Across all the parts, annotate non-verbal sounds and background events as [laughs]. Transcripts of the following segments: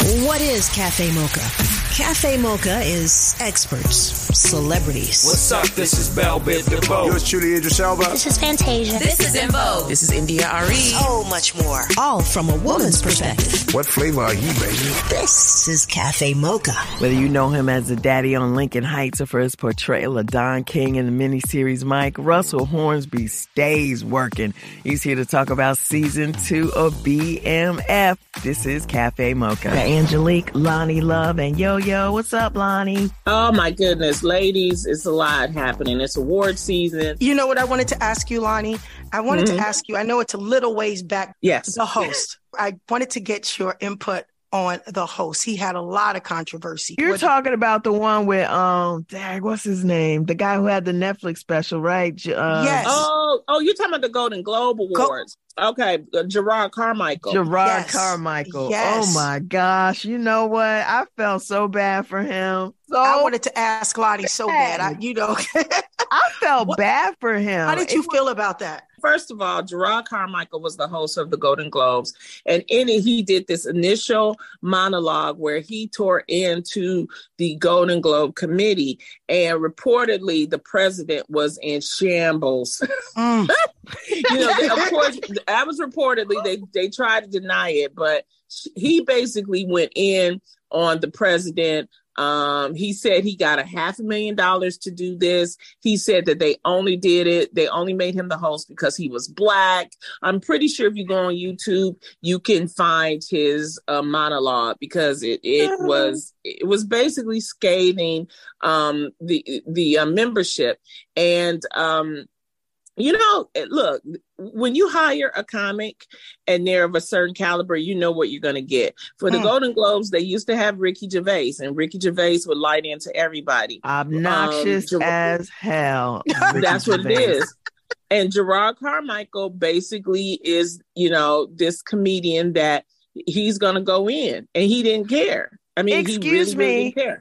What is Cafe Mocha? Cafe Mocha is experts, celebrities. What's up? This is Bell Biv DeVoe. Yours truly, Idris Elba. This is Fantasia. This is Invo. This is India Arie. So much more. All from a woman's perspective. What flavor are you, baby? This is Cafe Mocha. Whether you know him as the daddy on Lincoln Heights or for his portrayal of Don King in the miniseries Mike, Russell Hornsby stays working. He's here to talk about season two of BMF. This is Cafe Mocha. Angelique, Lonnie Love, and Yo Yo. What's up, Lonnie? Oh my goodness, ladies, it's a lot happening. It's award season. You know what I wanted to ask you, Lonnie? I wanted mm-hmm. to ask you, I know it's a little ways back. Yes. The host. I wanted to get your input on the host. He had a lot of controversy. You're what, talking about the one with um, dag, what's his name? The guy who had the Netflix special, right? Uh, yes. Oh, oh, you're talking about the Golden Globe Awards. Go- okay, uh, Jerrod Carmichael. Gerard yes. Carmichael. Yes. Oh my gosh! You know what? I felt so bad for him. So I wanted to ask Lonnie so bad. I, you know, [laughs] I felt what, bad for him. How did you it feel was, about that? First of all, Gerard Carmichael was the host of the Golden Globes, and in it he did this initial monologue where he tore into the Golden Globe committee, and reportedly the president was in shambles. Mm. [laughs] you know, they, of course, [laughs] that was reportedly they they tried to deny it, but he basically went in on the president um, he said he got a half a million dollars to do this. He said that they only did it, they only made him the host because he was black. I'm pretty sure if you go on YouTube, you can find his uh, monologue because it it uh-huh. was it was basically scathing um, the the uh, membership and um, you know, look, when you hire a comic and they're of a certain caliber, you know what you're going to get. For the mm. Golden Globes, they used to have Ricky Gervais, and Ricky Gervais would light into everybody. Obnoxious um, as hell. [laughs] That's what it is. And Gerard Carmichael basically is, you know, this comedian that he's going to go in, and he didn't care. I mean, excuse really, me, really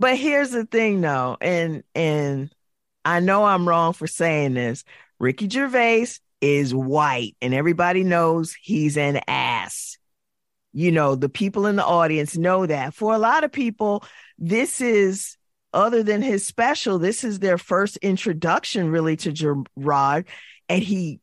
but here's the thing, though, and and I know I'm wrong for saying this. Ricky Gervais is white and everybody knows he's an ass. You know, the people in the audience know that. For a lot of people, this is other than his special, this is their first introduction really to Jerrod. And he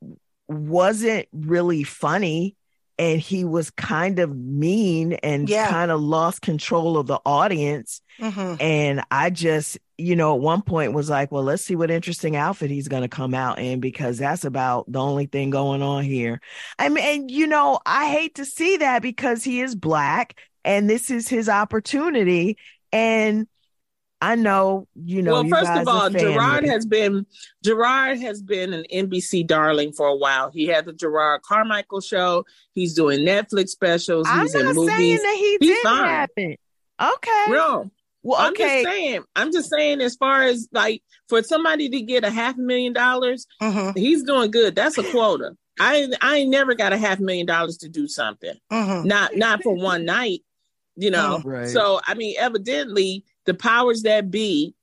wasn't really funny and he was kind of mean and yeah. kind of lost control of the audience. Mm-hmm. And I just, you know, at one point was like, well, let's see what interesting outfit he's going to come out in because that's about the only thing going on here. I mean, and, you know, I hate to see that because he is black and this is his opportunity. And I know, you know. Well, first of all, Jerrod has been Jerrod has been an NBC darling for a while. He had the Jerrod Carmichael show. He's doing Netflix specials. He's I'm not in movies. saying that he He's didn't fine. happen. Okay. No. Well, okay. I'm just saying. I'm just saying, as far as like for somebody to get a half million dollars, mm-hmm. he's doing good. That's a quota. I I ain't never got a half million dollars to do something. Mm-hmm. Not not for one night. You know. Right. So I mean, evidently the powers that be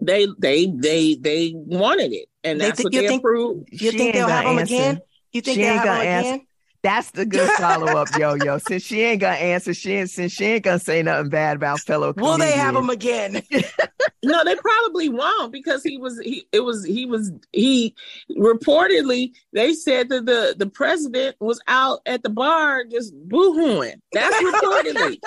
they they they they wanted it and that's they, what they think, approved. You think they'll have them again? You think they'll have them again? That's the good [laughs] follow up, yo yo. Since she ain't gonna answer, she ain't since she ain't gonna say nothing bad about fellow. Will they have him again? [laughs] no, they probably won't because he was he it was he was he reportedly they said that the the president was out at the bar just boohooing. That's reportedly.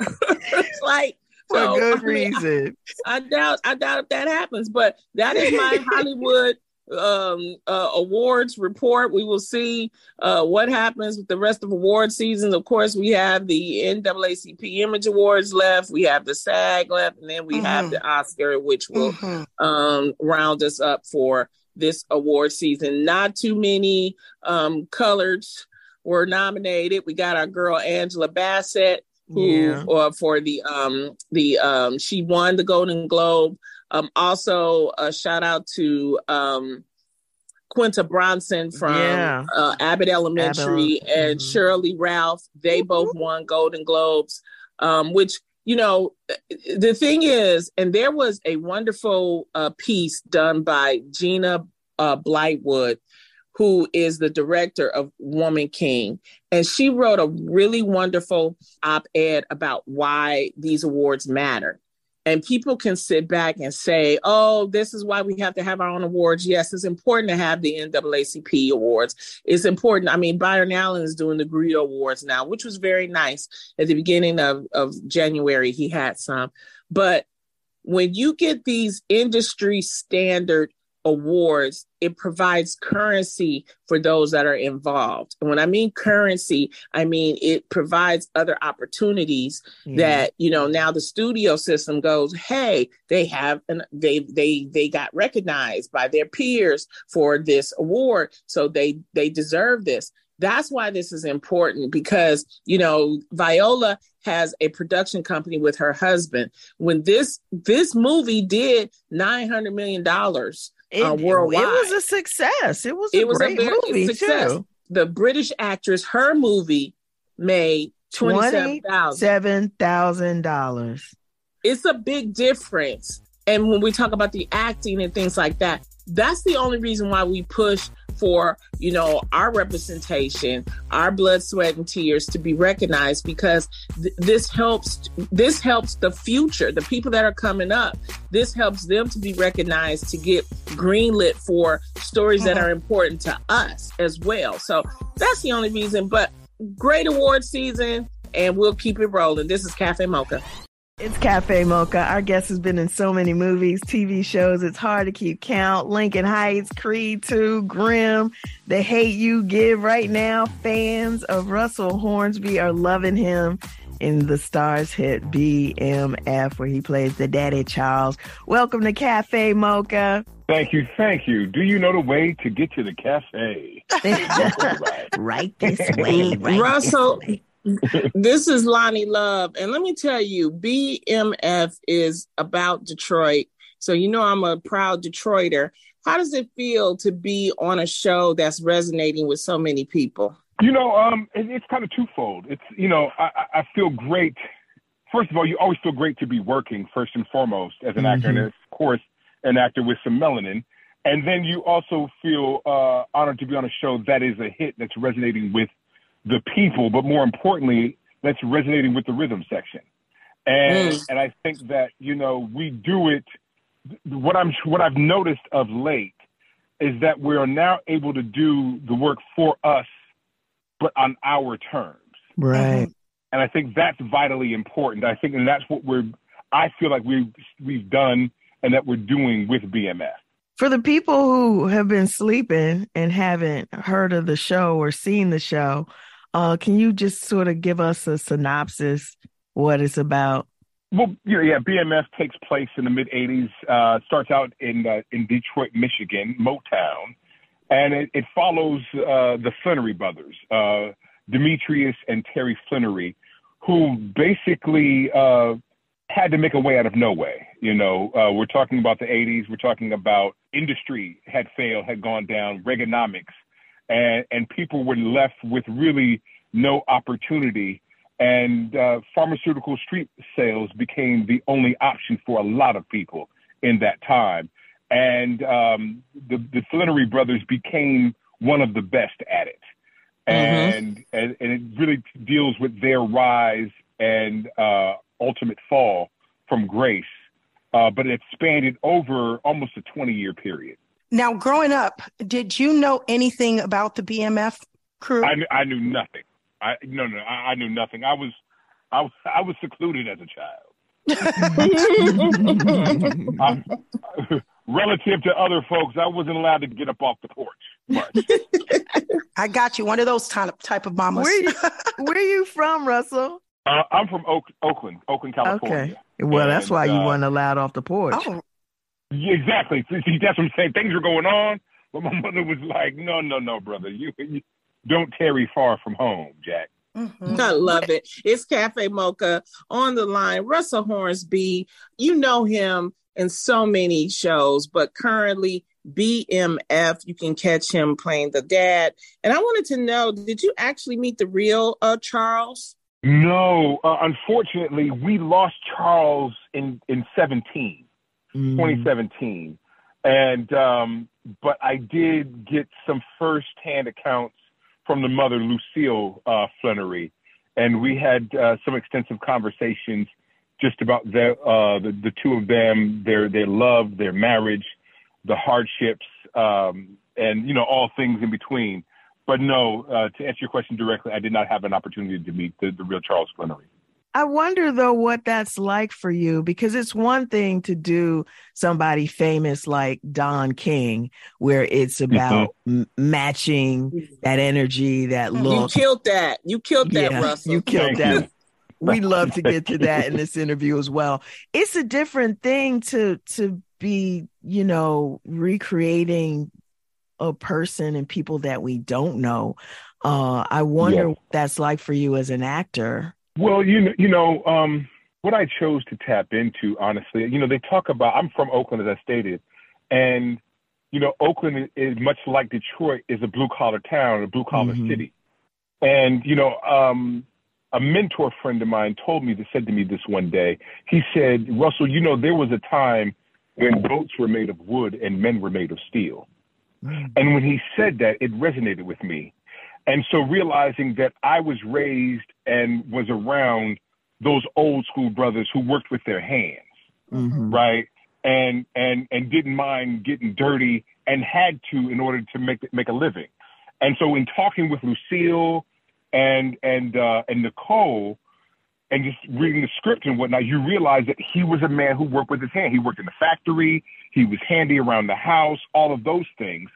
it's [laughs] like for so, good I mean, reason. I, I, doubt I doubt if that happens, but that is my [laughs] Hollywood um uh, awards report we will see uh what happens with the rest of award seasons of course we have the naacp image awards left we have the sag left and then we mm-hmm. have the oscar which will mm-hmm. um round us up for this award season not too many um colors were nominated we got our girl angela bassett who Yeah. or for the um the um she won the Golden Globe. Um also a shout out to um Quinta Brunson from Yeah. uh, Abbott Elementary Abbott, and mhm. Sheryl Lee Ralph. They both won Golden Globes, um, which you know the thing is, and there was a wonderful uh, piece done by Gina uh, Bythewood, who is the director of Woman King, and she wrote a really wonderful op-ed about why these awards matter. And people can sit back and say, oh, this is why we have to have our own awards. Yes, it's important to have the NAACP awards. It's important. I mean, Byron Allen is doing the Grio Awards now, which was very nice. At the beginning of, of January, he had some. But when you get these industry standard awards, it provides currency for those that are involved. And when I mean currency, I mean it provides other opportunities Yeah. that you know now the studio system goes hey they have and they they they got recognized by their peers for this award so they they deserve this that's why this is important because you know viola has a production company with her husband when this this movie did 900 million dollars it, uh, worldwide. It was a success. It was a It was a great very- movie success. too. the british actress her movie made 27000 Seven thousand dollars. it's a big difference. And when we talk about the acting and things like that, that's the only reason why we push for, you know, our representation, our blood, sweat, and tears to be recognized because th- this helps this helps the future, the people that are coming up. This helps them to be recognized to get greenlit for stories that uh-huh. are important to us as well. So that's the only reason. But great award season and we'll keep it rolling. This is Cafe Mocha. It's Cafe Mocha. Our guest has been in so many movies, TV shows. It's hard to keep count. Lincoln Heights, Creed 2, Grimm, The Hate You Give. Right now, fans of Russell Hornsby are loving him in the Starz hit BMF, where he plays the Daddy Charles. Welcome to Cafe Mocha. Thank you, thank you. Do you know the way to get to the cafe? [laughs] right this way. Right Russell, this way. This is Lonnie Love. And let me tell you, BMF is about Detroit. So, you know, I'm a proud Detroiter. How does it feel to be on a show that's resonating with so many people? You know, um, it, it's kind of twofold. It's you know, I, I feel great. First of all, you always feel great to be working first and foremost as an actor, and of course, an actor with some melanin. And then you also feel uh, honored to be on a show that is a hit that's resonating with the people, but more importantly, that's resonating with the rhythm section. And Mm. and I think that you know we do it. What I'm what I've noticed of late is that we are now able to do the work for us, but on our terms. Right. And I think that's vitally important. I think, and that's what we're. I feel like we've we've done, and that we're doing with BMF. For the people who have been sleeping and haven't heard of the show or seen the show, uh, can you just sort of give us a synopsis what it's about? Well, know, yeah, BMF takes place in the mid '80s. Uh, starts out in uh, in Detroit, Michigan, Motown, and it, it follows uh, the Flenory brothers, uh, Demetrius and Terry Flenory, who basically uh, had to make a way out of no way. You know, uh, we're talking about the '80s. We're talking about industry had failed, had gone down, Reaganomics, and and people were left with really no opportunity and uh, pharmaceutical street sales became the only option for a lot of people in that time. And um, the, the Flenory brothers became one of the best at it. And, and, and it really deals with their rise and uh, ultimate fall from grace, uh, but it expanded over almost a 20 year period. Now, growing up, did you know anything about the BMF crew? I, I knew nothing. I no no I, I knew nothing. I was I was I was secluded as a child. [laughs] I, relative to other folks, I wasn't allowed to get up off the porch much. [laughs] I got you. One of those type type of mamas. Where you, [laughs] where you from, Russell? Uh, I'm from Oak, Oakland, Oakland, California. Okay. Well, that's And, why you uh, weren't allowed off the porch. oh, Yeah, exactly. See, see, that's what I'm saying. Things were going on, but my [laughs] mother was like, "No, no, no, brother, you, you don't tarry far from home, Jack." Mm-hmm. I love it. It's Cafe Mocha on the line. Russell Hornsby, you know him in so many shows, but currently BMF, you can catch him playing the dad. And I wanted to know, did you actually meet the real uh, Charles? No, uh, unfortunately, we lost Charles in in 17, mm. 2017, and um, but I did get some firsthand accounts from the mother, Lucille uh, Flenory, and we had uh, some extensive conversations just about the, uh, the the two of them, their their love, their marriage, the hardships, um, and you know all things in between. But no, uh, to answer your question directly, I did not have an opportunity to meet the, the real Charles Flenory. I wonder though what that's like for you because it's one thing to do somebody famous like Don King, where it's mm-hmm. about mm-hmm. m- matching that energy, that mm-hmm. look. You killed that. You killed that, yeah, Russell. You killed Thank that. You. We love to get to that in [laughs] this interview as well. It's a different thing to to be, you know, recreating a person and people that we don't know. Uh, I wonder what that's like for you as an actor. Well, you know, you know, um, what I chose to tap into, honestly, you know, they talk about. I'm from Oakland, as I stated, and you know, Oakland is much like Detroit is a blue collar town, a blue collar mm-hmm. city, and you know, um, a mentor friend of mine told me, that said to me this one day. He said, Russell, you know, there was a time when boats were made of wood and men were made of steel. Mm. And when he said that, it resonated with me. And so realizing that I was raised and was around those old school brothers who worked with their hands, mm-hmm. right? And and and didn't mind getting dirty and had to in order to make make a living. And so in talking with Lucille and and uh, and Nicole and just reading the script and whatnot, you realize that he was a man who worked with his hand. He worked in the factory, he was handy around the house, all of those things.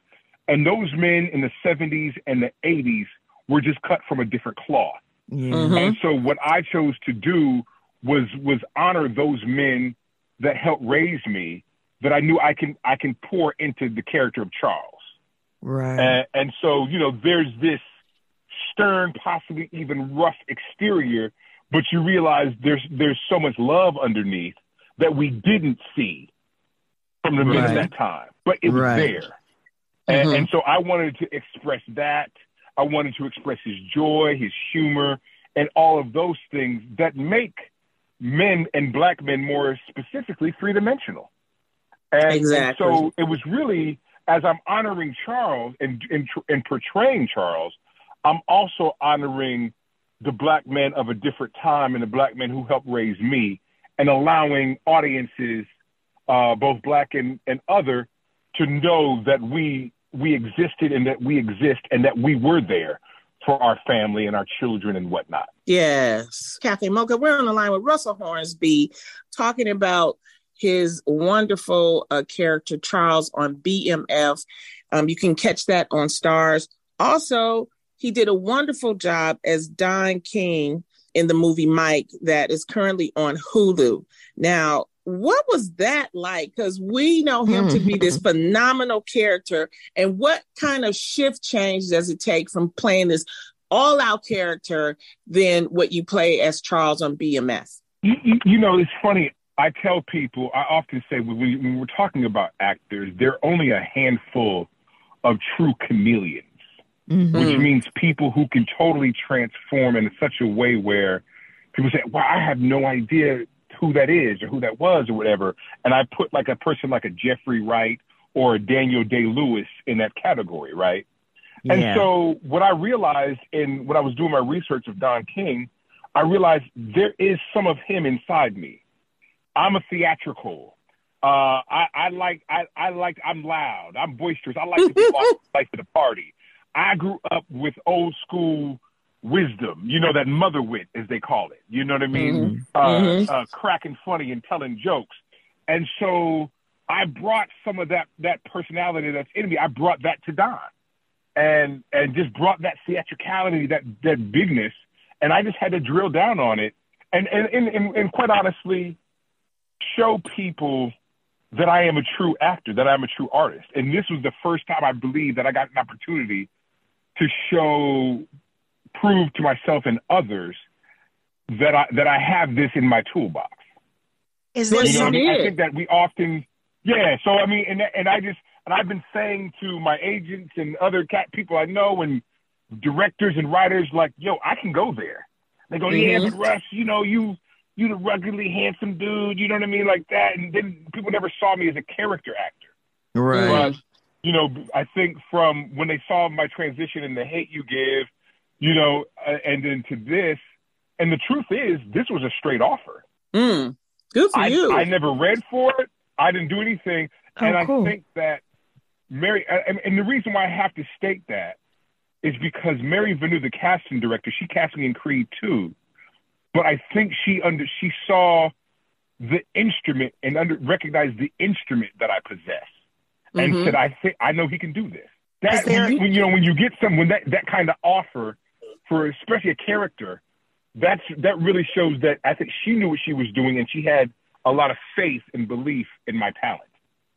And those men in the 70s and the 80s were just cut from a different cloth. Mm-hmm. And so what I chose to do was was honor those men that helped raise me that I knew I can I can pour into the character of Charles. Right. And, and so, you know, there's this stern, possibly even rough exterior, but you realize there's there's so much love underneath that we didn't see from the men right. at that time. But it was right. there. And, mm-hmm. and so I wanted to express that. I wanted to express his joy, his humor, and all of those things that make men and black men more specifically three dimensional. And, exactly. and, so it was really as I'm honoring Charles and, and, and portraying Charles, I'm also honoring the black men of a different time and the black men who helped raise me and allowing audiences, uh, both black and, and other, to know that we we existed and that we exist and that we were there for our family and our children and whatnot. Yes. Cafe Mocha, we're on the line with Russell Hornsby talking about his wonderful uh, character, Charles, on BMF. Um, you can catch that on Starz. Also, he did a wonderful job as Don King in the movie Mike that is currently on Hulu. Now, what was that like? Because we know him to be this phenomenal character. And what kind of shift change does it take from playing this all out character than what you play as Charles on BMF? You, you know, it's funny. I tell people, I often say when, we, when we're talking about actors, there are only a handful of true chameleons, mm-hmm. which means people who can totally transform in such a way where people say, "Well, I have no idea who that is or who that was or whatever. And I put like a person like a Jeffrey Wright or a Daniel Day Lewis in that category, right? Yeah. And so what I realized in when I was doing my research of Don King, I realized there is some of him inside me. I'm a theatrical. Uh, I, I like I, I like I'm loud. I'm boisterous. I like to be [laughs] like to the party. I grew up with old school wisdom, you know, that mother wit, as they call it. You know what I mean? Mm-hmm. Uh, mm-hmm. Uh, cracking funny and telling jokes. And so I brought some of that that personality that's in me. I brought that to Don, and and just brought that theatricality, that that bigness, and I just had to drill down on it, and and and, and, and quite honestly, show people that I am a true actor, that I'm a true artist. And this was the first time I believe that I got an opportunity to show prove to myself and others that I that I have this in my toolbox. Is there You know, what I, mean? I think that we often, yeah. So I mean, and and I just and I've been saying to my agents and other cat people I know and directors and writers like, yo, I can go there. They go, yeah, but mm-hmm. Russ, you know, you you the ruggedly handsome dude, you know what I mean, like that. And then people never saw me as a character actor. Right. But you know, I think from when they saw my transition and the hate you give, you know, uh, and then to this, and the truth is, this was a straight offer. Mm. Good for I, you. I never read for it. I didn't do anything, Oh, and cool. I think that Mary, and, and the reason why I have to state that is because Mary Vernieu, the casting director, she cast me in Creed 2, but I think she under she saw the instrument and under recognized the instrument that I possess, and Mhm. said, "I think I know he can do this." That when, you know when you get someone that that kind of offer for especially a character, that's that really shows that I think she knew what she was doing and she had a lot of faith and belief in my talent.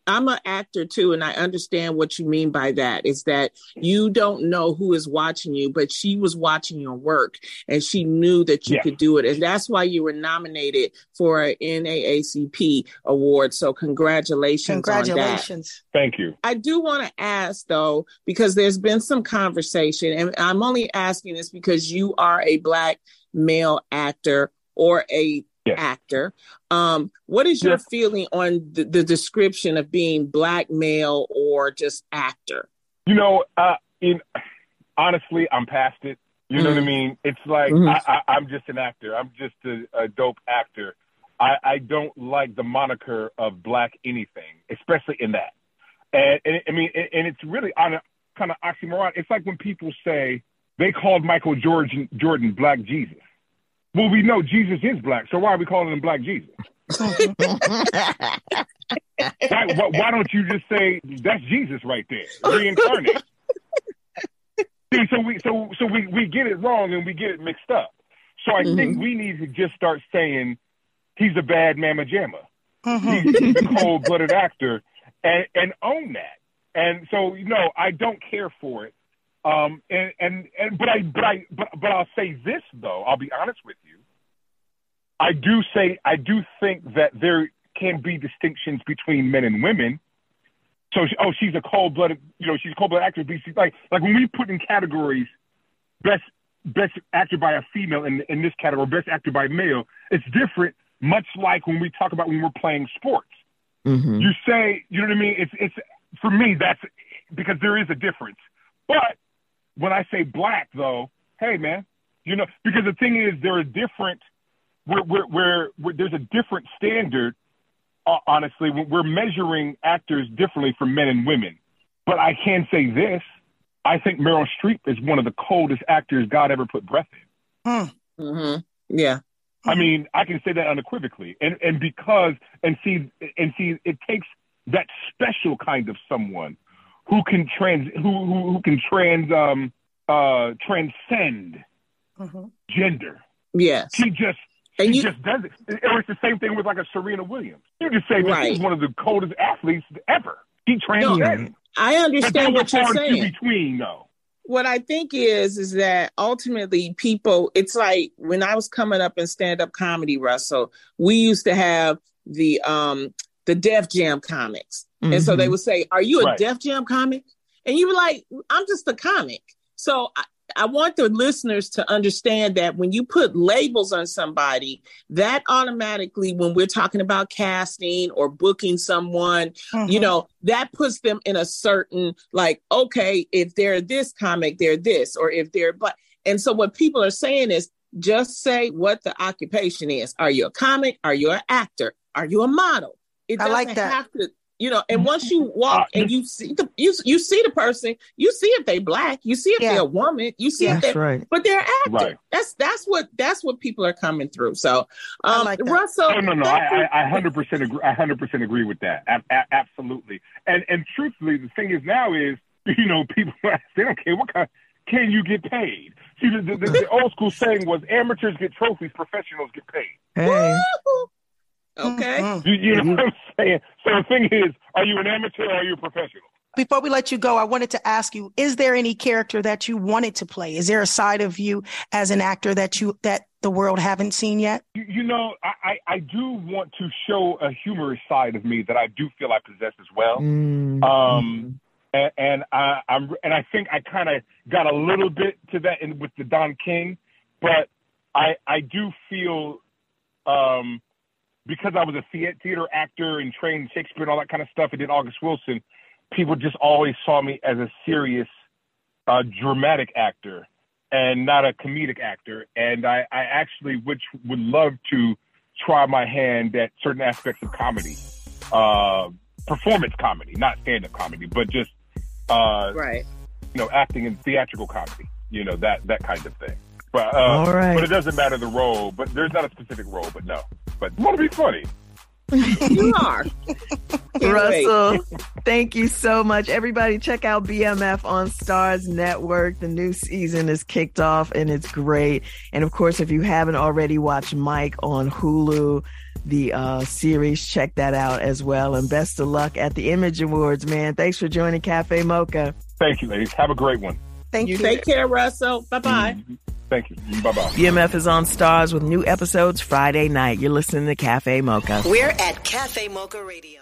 I'm an actor too, and I understand what you mean by that. Is that you don't know who is watching you, but she was watching your work and she knew that you Yeah. could do it. And that's why you were nominated for an NAACP award. So congratulations, on that. congratulations. Thank you. I do want to ask though, because there's been some conversation, and I'm only asking this because you are a black male actor or a Yes. actor. Um, what is your Yes. feeling on the, the description of being black male or just actor? You know, uh, in honestly, I'm past it. You know what I Mhm. mean? It's like Mhm. I, I, I'm just an actor. I'm just a, a dope actor. I, I don't like the moniker of black anything, especially in that. And, and I mean, and, and it's really on a kind of oxymoron. It's like when people say they called Michael Jordan Jordan Black Jesus. Well, we know Jesus is black, so why are we calling him Black Jesus? [laughs] Why, why, why don't you just say that's Jesus right there, reincarnate? [laughs] See, so we so so we, we get it wrong and we get it mixed up. So I think mm-hmm. we need to just start saying he's a bad mamma jamma. Mm-hmm. He's, he's a cold blooded actor and and own that. And so you know, I don't care for it. Um and, and, and but I but I but, but I'll say this though, I'll be honest with you. I do say I do think that there can be distinctions between men and women. So, she, oh, she's a cold-blooded, you know, she's a cold-blooded actress. but she's Like, like when we put in categories, best best actor by a female in in this category, best actor by male, it's different. Much like when we talk about when we're playing sports, Mhm. you say, you know what I mean? It's it's for me that's because there is a difference. But when I say black, though, hey man, you know, because the thing is, there are different. We're, we're, we're, we're there's a different standard. Uh, honestly, we're measuring actors differently for men and women. But I can say this: I think Meryl Streep is one of the coldest actors God ever put breath in. hmm Yeah. I mean, I can say that unequivocally, and and because and see and see, it takes that special kind of someone who can trans who who, who can trans um uh transcend Mhm. gender. Yes. She just And she you, just does it. Or it's the same thing with like a Serena Williams. You just say that Right. she's one of the coldest athletes ever. She transcends. I understand what you're are far and few saying. between, though. what I think is is that ultimately people it's like when I was coming up in stand up comedy Russell we used to have the um the Def Jam comics. And so they Mhm. would say are you a Right. Def Jam comic? And you were like I'm just a comic. So I, I want the listeners to understand that when you put labels on somebody that automatically when we're talking about casting or booking someone you Mhm. know that puts them in a certain like okay if they're this comic they're this or if they're but and so what people are saying is just say what the occupation is. Are you a comic? Are you an actor? Are you a model it I doesn't like that. have to you know and once you walk Uh, and you see the you, you see the person you see if they black you see if Yeah. they're a woman you see if they're right. but they're acting Right. that's that's what that's what people are coming through so I um like russell No, no, no. I, I, I 100% agree. I 100% agree with that. A- a- absolutely. And and truthfully, the thing is now is [laughs] you know people [laughs] they don't care what kind. Can you get paid? See, the, the, the, the old school saying was amateurs get trophies, professionals get paid. Hey. Woo! Okay Mhm. You, you know what I'm saying? So the thing is, are you an amateur or are you a professional? before we let you go, I wanted to ask you: Is there any character that you wanted to play? Is there a side of you as an actor that you that the world haven't seen yet? You, you know, I, I, I do want to show a humorous side of me that I do feel I possess as well. Mm-hmm. Um, and, and I, I'm and I think I kind of got a little bit to that in, with the Don King, but I I do feel um, because I was a theater actor and trained Shakespeare and all that kind of stuff, and did August Wilson. People just always saw me as a serious, uh, dramatic actor and not a comedic actor. And I, I actually which would love to try my hand at certain aspects of comedy, uh, performance comedy, not stand up comedy, but just uh, right. You know, acting in theatrical comedy. You know that that kind of thing. But uh, All right. but it doesn't matter the role. But there's not a specific role. But no. But want to be funny. You are. [laughs] Russell, thank you so much. Everybody, check out BMF on Starz Network. The new season is kicked off and it's great. And of course, if you haven't already watched Mike on Hulu, the uh, series, check that out as well. And best of luck at the Image Awards, man. Thanks for joining Cafe Mocha. Thank you, ladies. Have a great one. Thank you. Take care, Russell. Bye bye. Thank you. Bye bye. BMF is on Starz with new episodes Friday night. You're listening to Cafe Mocha. We're at Cafe Mocha Radio.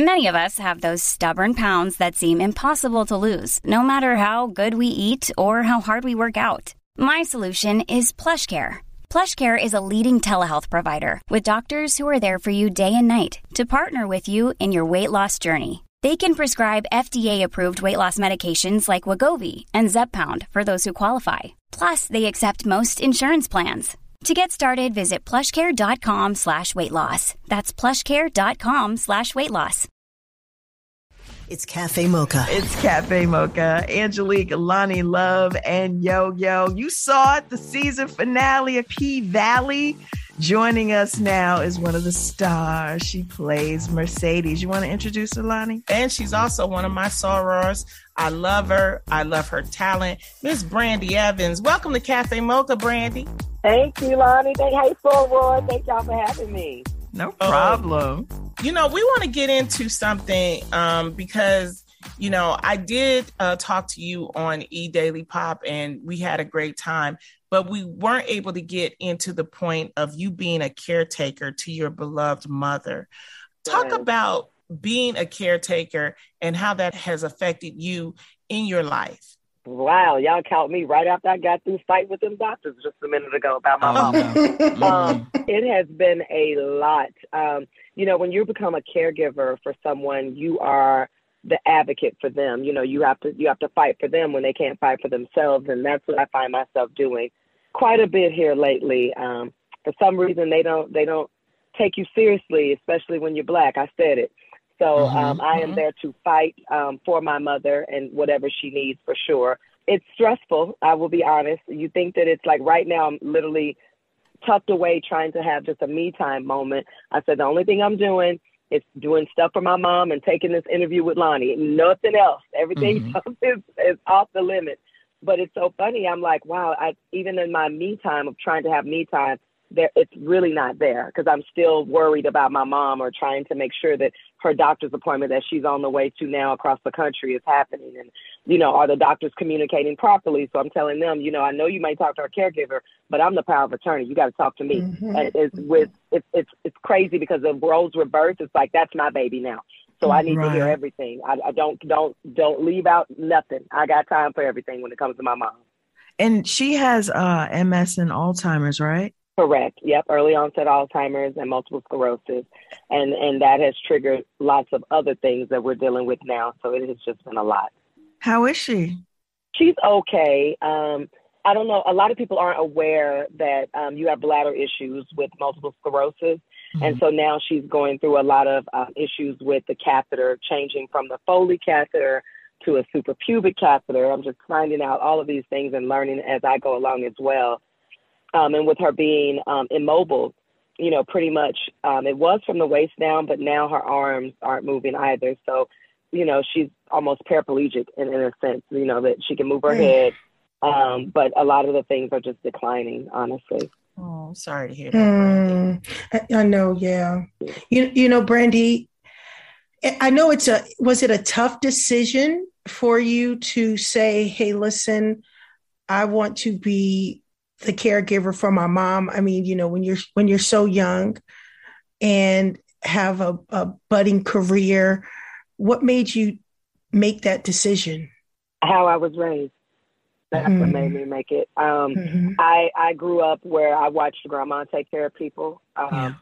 Many of us have those stubborn pounds that seem impossible to lose, no matter how good we eat or how hard we work out. My solution is plush PlushCare. PlushCare is a leading telehealth provider with doctors who are there for you day and night to partner with you in your weight loss journey. They can prescribe FDA-approved weight loss medications like Wegovy and Zepbound for those who qualify. Plus, they accept most insurance plans. To get started, visit plushcare.com slash weight loss. That's plushcare.com slash weight loss. It's Cafe Mocha. It's Cafe Mocha. Angelique, Lonnie Love, and Yo Yo. You saw it, the season finale of P Valley. Joining us now is one of the stars. She plays Mercedes. You want to introduce her, Lonnie? And she's also one of my sorors. I love her. I love her talent. Miss Brandee Evans. Welcome to Cafe Mocha, Brandee. Thank you, Lonnie. Thank hey, Soror. Thank y'all for having me. No problem. You know, we want to get into something um, because you know I did uh, talk to you on E Daily Pop, and we had a great time. But we weren't able to get into the point of you being a caretaker to your beloved mother. Talk Right. about being a caretaker and how that has affected you in your life. Wow, y'all caught me right after I got through fight with them doctors just a minute ago about my Oh, mom. no. Um, it has been a lot. Um, you know, when you become a caregiver for someone, you are the advocate for them. You know, you have to you have to fight for them when they can't fight for themselves, and that's what I find myself doing quite a bit here lately. Um, for some reason, they don't they don't take you seriously, especially when you're black. I said it. So um, I am mhm. there to fight um, for my mother and whatever she needs for sure. It's stressful. I will be honest. You think that it's like right now I'm literally tucked away trying to have just a me time moment. I said the only thing I'm doing is doing stuff for my mom and taking this interview with Lonnie. Nothing else. Everything mm-hmm. [laughs] else is, is off the limit. But it's so funny. I'm like, wow. I even in my me time of trying to have me time, there it's really not there because I'm still worried about my mom or trying to make sure that her doctor's appointment that she's on the way to now across the country is happening. And you know, are the doctors communicating properly? So I'm telling them, you know, I know you may talk to our caregiver, but I'm the power of attorney. You got to talk to me. And it's with it's it's it's crazy because the roles reversed. It's like that's my baby now. So I need to hear everything. I, I don't don't don't leave out nothing. I got time for everything when it comes to my mom. And she has uh, MS and Alzheimer's, right? Correct. Yep. Early onset Alzheimer's and multiple sclerosis, and and that has triggered lots of other things that we're dealing with now. So it has just been a lot. How is she? She's okay. Um, I don't know. A lot of people aren't aware that um, you have bladder issues with multiple sclerosis, and so now she's going through a lot of um, issues with the catheter, changing from the Foley catheter to a suprapubic catheter. I'm just finding out all of these things and learning as I go along as well. Um, and with her being um, immobile, you know, pretty much um, it was from the waist down, but now her arms aren't moving either. So, you know, she's almost paraplegic in, in a sense, you know, that she can move her head. Um, but a lot of the things are just declining, honestly. Oh, I'm sorry to hear that. Brandee. Hmm. I, I know, yeah. You you know, Brandee, I know it's a was it a tough decision for you to say, "Hey, listen, I want to be the caregiver for my mom." I mean, you know, when you're when you're so young and have a, a budding career, what made you make that decision? How I was raised. That's mm-hmm. what made me make it. Um, mm-hmm. I I grew up where I watched grandma take care of people. Um, yeah.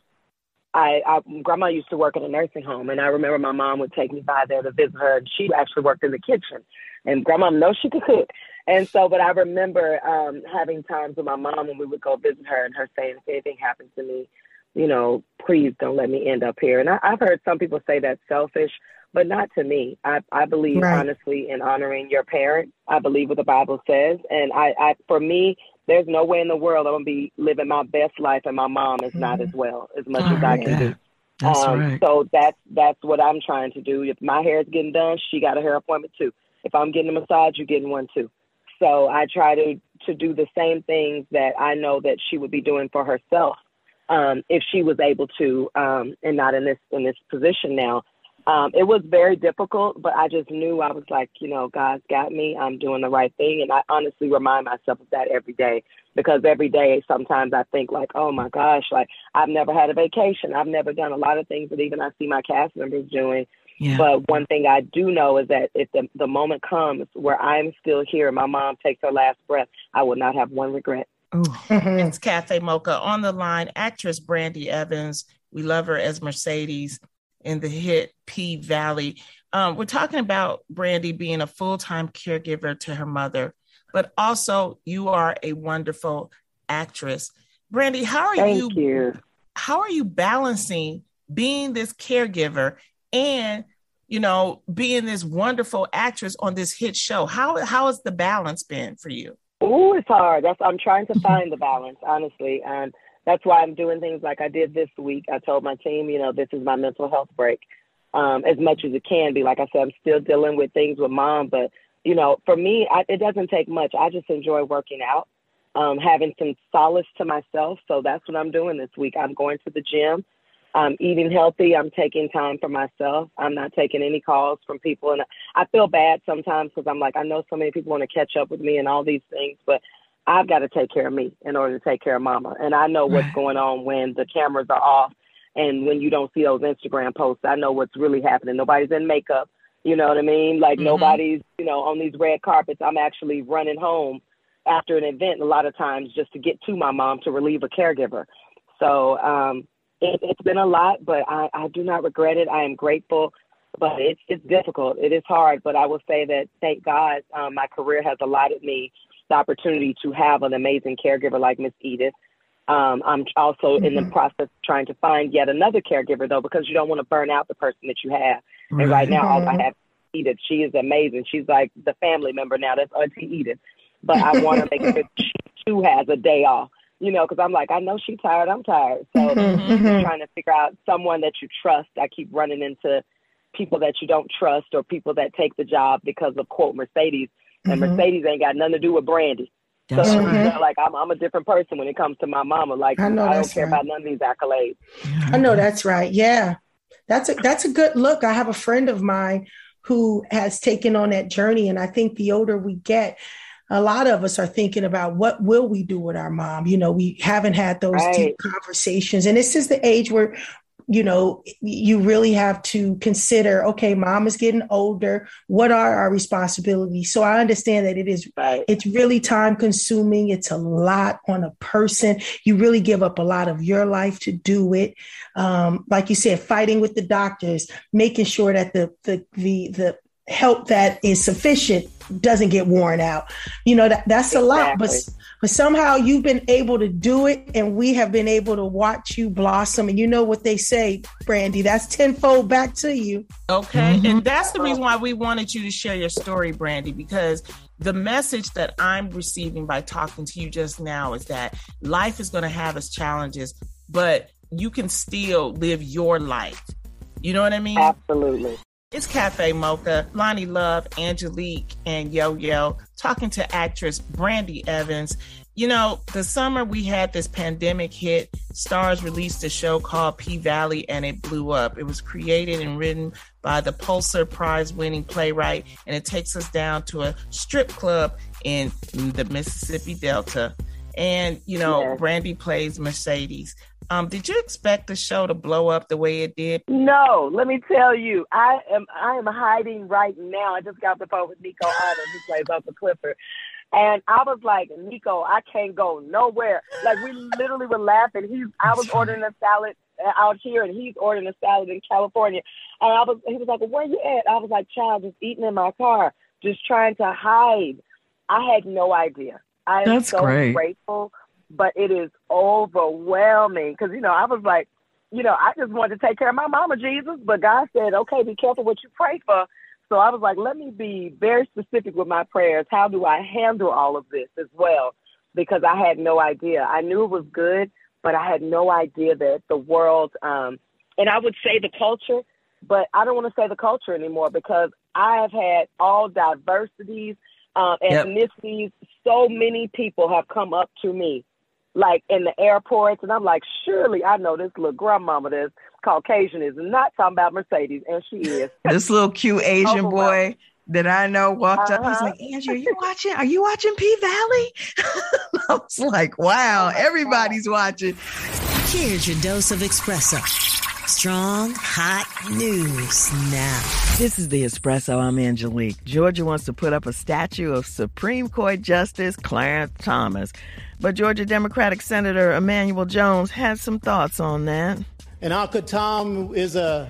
I, I grandma used to work in a nursing home, and I remember my mom would take me by there to visit her, and she actually worked in the kitchen. And grandma knows she could cook, and so, but I remember um, having times with my mom when we would go visit her, and her saying, "If anything happens to me, you know, please don't let me end up here." And I, I've heard some people say that's selfish, but not to me. I, I believe right. honestly in honoring your parents. I believe what the Bible says, and I, I for me, there's no way in the world I'm gonna be living my best life and my mom is not as well as much oh, as I can do. That's um, right. So that's that's what I'm trying to do. If my hair is getting done, she got a hair appointment too. If I'm getting a massage, you're getting one too. So I try to to do the same things that I know that she would be doing for herself um, if she was able to, um, and not in this in this position now. Um, it was very difficult, but I just knew I was like, you know, God's got me. I'm doing the right thing. And I honestly remind myself of that every day because every day sometimes I think like, oh my gosh, like I've never had a vacation. I've never done a lot of things that even I see my cast members doing. Yeah. But one thing I do know is that if the, the moment comes where I'm still here, my mom takes her last breath, I will not have one regret. [laughs] It's Cafe Mocha on the line, actress Brandee Evans. We love her as Mercedes in the hit P Valley. Um, we're talking about Brandee being a full time caregiver to her mother, but also you are a wonderful actress. Brandee, how are Thank you, you how are you balancing being this caregiver and you know being this wonderful actress on this hit show? How how has the balance been for you? Oh, it's hard. That's I'm trying to find the balance, honestly, and that's why I'm doing things like I did this week. I told my team, you know, this is my mental health break, um, as much as it can be. Like I said, I'm still dealing with things with mom, but you know, for me, I, it doesn't take much. I just enjoy working out, um, having some solace to myself. So that's what I'm doing this week. I'm going to the gym. I'm eating healthy. I'm taking time for myself. I'm not taking any calls from people. And I feel bad sometimes because I'm like, I know so many people want to catch up with me and all these things, but I've got to take care of me in order to take care of mama. And I know what's going on when the cameras are off and when you don't see those Instagram posts. I know what's really happening. Nobody's in makeup. You know what I mean? Like mm-hmm. nobody's, you know, on these red carpets. I'm actually running home after an event a lot of times just to get to my mom to relieve a caregiver. So um, it, it's been a lot, but I, I do not regret it. I am grateful, but it's it's difficult. It is hard, but I will say that thank God um, my career has allotted me the opportunity to have an amazing caregiver like Miss Edith. Um, I'm also mm-hmm. in the mm-hmm. process of trying to find yet another caregiver though, because you don't want to burn out the person that you have. And right now, all I have is Edith. She is amazing. She's like the family member now. That's Auntie Edith. But I want to make sure [laughs] she too has a day off. You know, because I'm like, I know she's tired. I'm tired. So mm-hmm. mm-hmm. trying to figure out someone that you trust. I keep running into people that you don't trust or people that take the job because of quote Mercedes and mm-hmm. Mercedes ain't got nothing to do with Brandee. That's so right. like I'm, I'm a different person when it comes to my mama. Like I, know I don't care right. about none of these accolades. I know that's right. Yeah, that's a that's a good look. I have a friend of mine who has taken on that journey, and I think the older we get, a lot of us are thinking about what will we do with our mom. You know, we haven't had those right. deep conversations, and this is the age where you know, you really have to consider, okay, mom is getting older. What are our responsibilities? So I understand that it is, right. it's really time consuming. It's a lot on a person. You really give up a lot of your life to do it. Um, like you said, fighting with the doctors, making sure that the, the, the, the help that is sufficient doesn't get worn out. You know, that, that's exactly. a lot, but but somehow you've been able to do it and we have been able to watch you blossom. And you know what they say, Brandee, that's tenfold back to you. Okay. Mm-hmm. And that's the reason why we wanted you to share your story, Brandee, because the message that I'm receiving by talking to you just now is that life is going to have its challenges, but you can still live your life. You know what I mean? Absolutely. It's Cafe Mocha, Lonnie Love, Angelique, and Yo Yo talking to actress Brandee Evans. you know, the summer we had this pandemic hit, Starz released a show called P Valley and it blew up. It was created and written by the Pulitzer Prize winning playwright, and it takes us down to a strip club in the Mississippi Delta. And, you know, yes. Brandee plays Mercedes. Um, did you expect the show to blow up the way it did? No, let me tell you, I am I am hiding right now. I just got the phone with Nicco Annan, who plays Uncle Clifford. And I was like, Nico, I can't go nowhere. Like we literally were laughing. He's I was ordering a salad out here and he's ordering a salad in California. And I was he was like, Where you at? I was like, Child, just eating in my car, just trying to hide. I had no idea. I am That's so great. grateful, but it is overwhelming because you know I was like, you know, I just wanted to take care of my mama, Jesus, but God said, okay, be careful what you pray for so I was like, let me be very specific with my prayers. How do I handle all of this as well? Because I had no idea. I knew it was good, but I had no idea that the world, um, and I would say the culture, but I don't want to say the culture anymore because I have had all diversities, um, ethnicities. Yep. So many people have come up to me like in the airports, and I'm like, surely I know this little grandmama that's Caucasian is not talking about Mercedes, and she is. [laughs] this little cute Asian boy that I know walked uh-huh. up. He's uh-huh. like, Angie, are you watching? Are you watching P Valley? [laughs] I was like, wow, oh everybody's watching. Here's your dose of espresso. Strong, hot news now. This is the Espresso. I'm Angelique. Georgia wants to put up a statue of Supreme Court Justice Clarence Thomas. But Georgia Democratic Senator Emanuel Jones has some thoughts on that. And Uncle Tom is a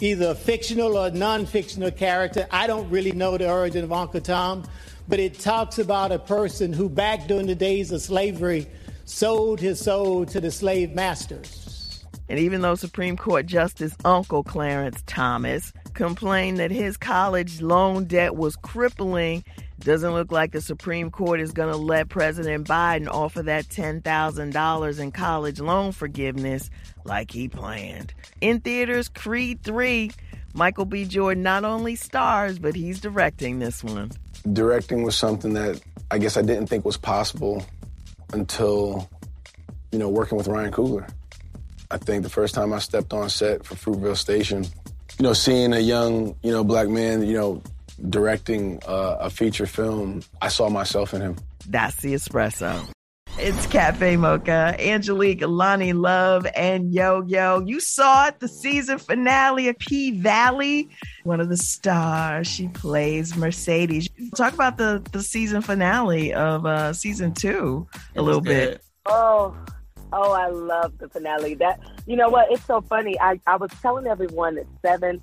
either a fictional or non-fictional character. I don't really know the origin of Uncle Tom, but it talks about a person who back during the days of slavery sold his soul to the slave masters. And even though Supreme Court Justice Uncle Clarence Thomas complained that his college loan debt was crippling, doesn't look like the Supreme Court is going to let President Biden offer that $10,000 in college loan forgiveness like he planned. In theaters, Creed 3, Michael B. Jordan not only stars, but he's directing this one. Directing was something that I guess I didn't think was possible until, you know, working with Ryan Coogler. I think the first time I stepped on set for Fruitvale Station, you know, seeing a young, you know, black man, you know, directing uh, a feature film, I saw myself in him. That's the espresso. It's Cafe Mocha, Angelique, Loni Love, and Yo Yo. You saw it, the season finale of P Valley. One of the stars. She plays Mercedes. Talk about the, the season finale of uh, season two a little good. bit. Oh, Oh, I love the finale. That you know what? It's so funny. I, I was telling everyone that seven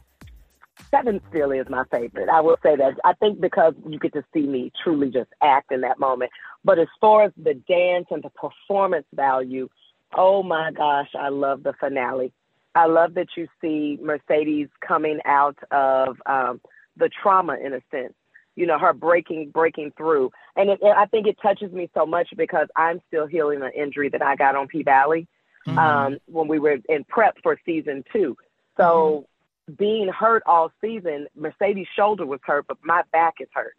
seven still is my favorite. I will say that. I think because you get to see me truly just act in that moment. But as far as the dance and the performance value, oh my gosh, I love the finale. I love that you see Mercedes coming out of um, the trauma in a sense you know, her breaking breaking through. And it, it, I think it touches me so much because I'm still healing an injury that I got on P Valley mm-hmm. um, when we were in prep for season two. So mm-hmm. being hurt all season, Mercedes' shoulder was hurt, but my back is hurt.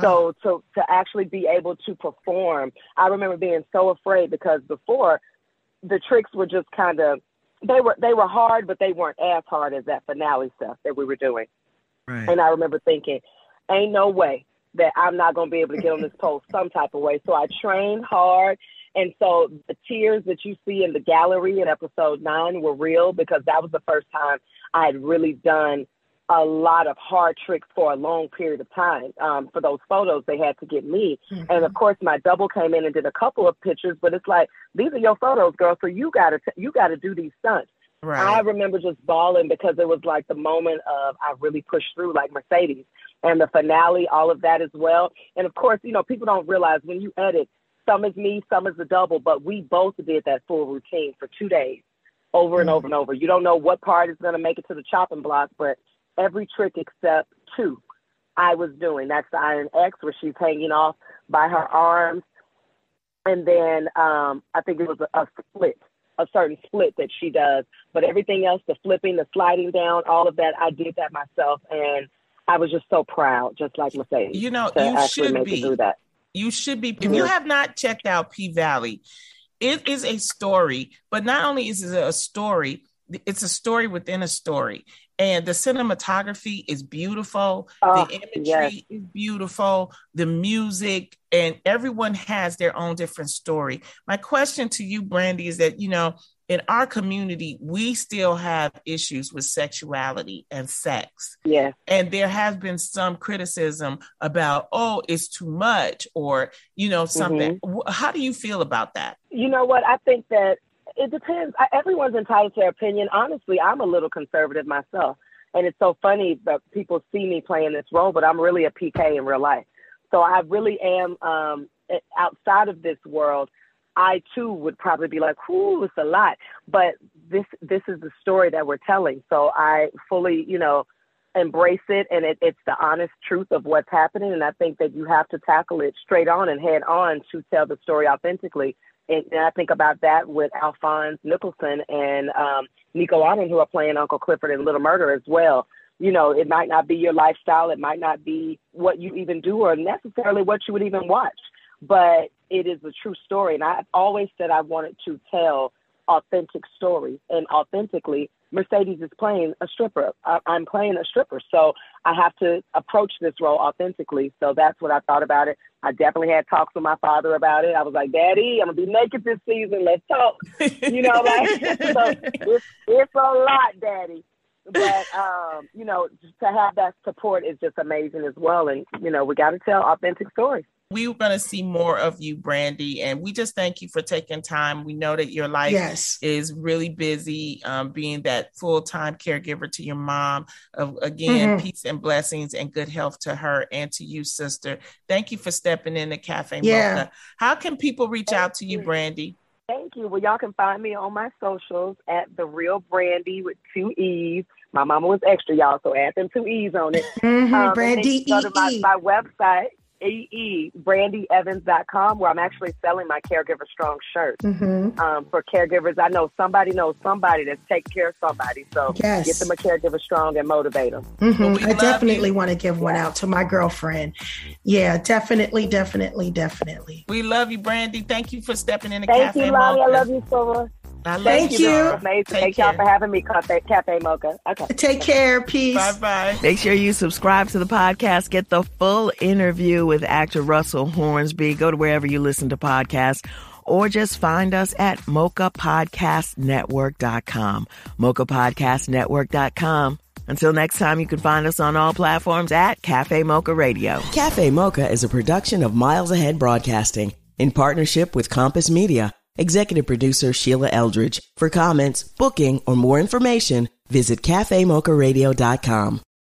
So oh. to to actually be able to perform, I remember being so afraid because before the tricks were just kind of they were they were hard, but they weren't as hard as that finale stuff that we were doing. Right. And I remember thinking, ain't no way that I'm not going to be able to get on this pole [laughs] some type of way. So I trained hard. And so the tears that you see in the gallery in episode nine were real because that was the first time I had really done a lot of hard tricks for a long period of time. Um, for those photos, they had to get me. Mm-hmm. And of course, my double came in and did a couple of pictures, but it's like, these are your photos, girl. So you got to, you got to do these stunts. Right. I remember just bawling because it was like the moment of I really pushed through like Mercedes and the finale, all of that as well. And of course, you know, people don't realize when you edit, some is me, some is the double, but we both did that full routine for two days over and mm-hmm. over and over. You don't know what part is going to make it to the chopping block, but every trick except two I was doing. That's the Iron X where she's hanging off by her arms. And then um, I think it was a, a split a certain split that she does. But everything else, the flipping, the sliding down, all of that, I did that myself, and I was just so proud, just like Mercedes. You know, you should be. do that. You should be. If you have not checked out P Valley, it is a story. But not only is it a story, it's a story within a story and the cinematography is beautiful. Oh, the imagery yes. is beautiful. The music and everyone has their own different story. My question to you Brandee is that you know in our community we still have issues with sexuality and sex. Yeah. and there has been some criticism about oh it's too much or you know something. Mm-hmm. Wh- how do you feel about that? You know what? I think that it depends. I, everyone's entitled to their opinion. Honestly, I'm a little conservative myself. And it's so funny that people see me playing this role, but I'm really a PK in real life. So I really am um, outside of this world. I too would probably be like, "Whoo, it's a lot," but this this is the story that we're telling. So I fully, you know, embrace it, and it, it's the honest truth of what's happening. And I think that you have to tackle it straight on and head on to tell the story authentically. And, I think about that with Alphonse Nicholson and um, Nicco Annan, who are playing Uncle Clifford in Lil Murda as well. You know, it might not be your lifestyle, it might not be what you even do, or necessarily what you would even watch, but it is a true story. And I've always said I wanted to tell authentic stories, and authentically, Mercedes is playing a stripper. I, I'm playing a stripper, so I have to approach this role authentically. So that's what I thought about it. I definitely had talks with my father about it. I was like, Daddy, I'm gonna be naked this season. Let's talk. You know, [laughs] like [laughs] so it's, it's a lot, Daddy. But um, you know, to have that support is just amazing as well. And you know, we got to tell authentic stories. We are going to see more of you, Brandee, and we just thank you for taking time. We know that your life Yes. is really busy, um, being that full time caregiver to your mom. Of again, Mhm. peace and blessings and good health to her and to you, sister. Thank you for stepping in the Cafe Yeah. Mocha. How can people reach out to you, Brandee? Thank you. Well, y'all can find me on my socials at the real Brandee with two E's. My mama was extra, y'all, so add them two E's on it. Mhm, and then Brandee Go to my, my website, E EE, brandyevans.com, where I'm actually selling my Caregiver Strong shirt. Mhm. Um, for caregivers, I know somebody knows somebody that's taking care of somebody. So Yes. get them a caregiver strong and motivate them. Mhm. I definitely you. want to give one out to my girlfriend. Yeah, definitely, definitely, definitely. We love you, Brandee. Thank you for stepping in the Thank Cafe you, Lonnie. I love you so much. I love Thank you. It's amazing. Take Thank y'all for having me, Cafe, Cafe Mocha. Okay. Take care. Peace. Bye bye. Make sure you subscribe to the podcast. Get the full interview with actor Russell Hornsby. Go to wherever you listen to podcasts or just find us at mochapodcastnetwork.com. mochapodcastnetwork.com. Until next time, you can find us on all platforms at Cafe Mocha Radio. Cafe Mocha is a production of Miles Ahead Broadcasting in partnership with Compass Media. Executive producer Sheila Eldridge. For comments, booking, or more information, visit cafemocharadio.com.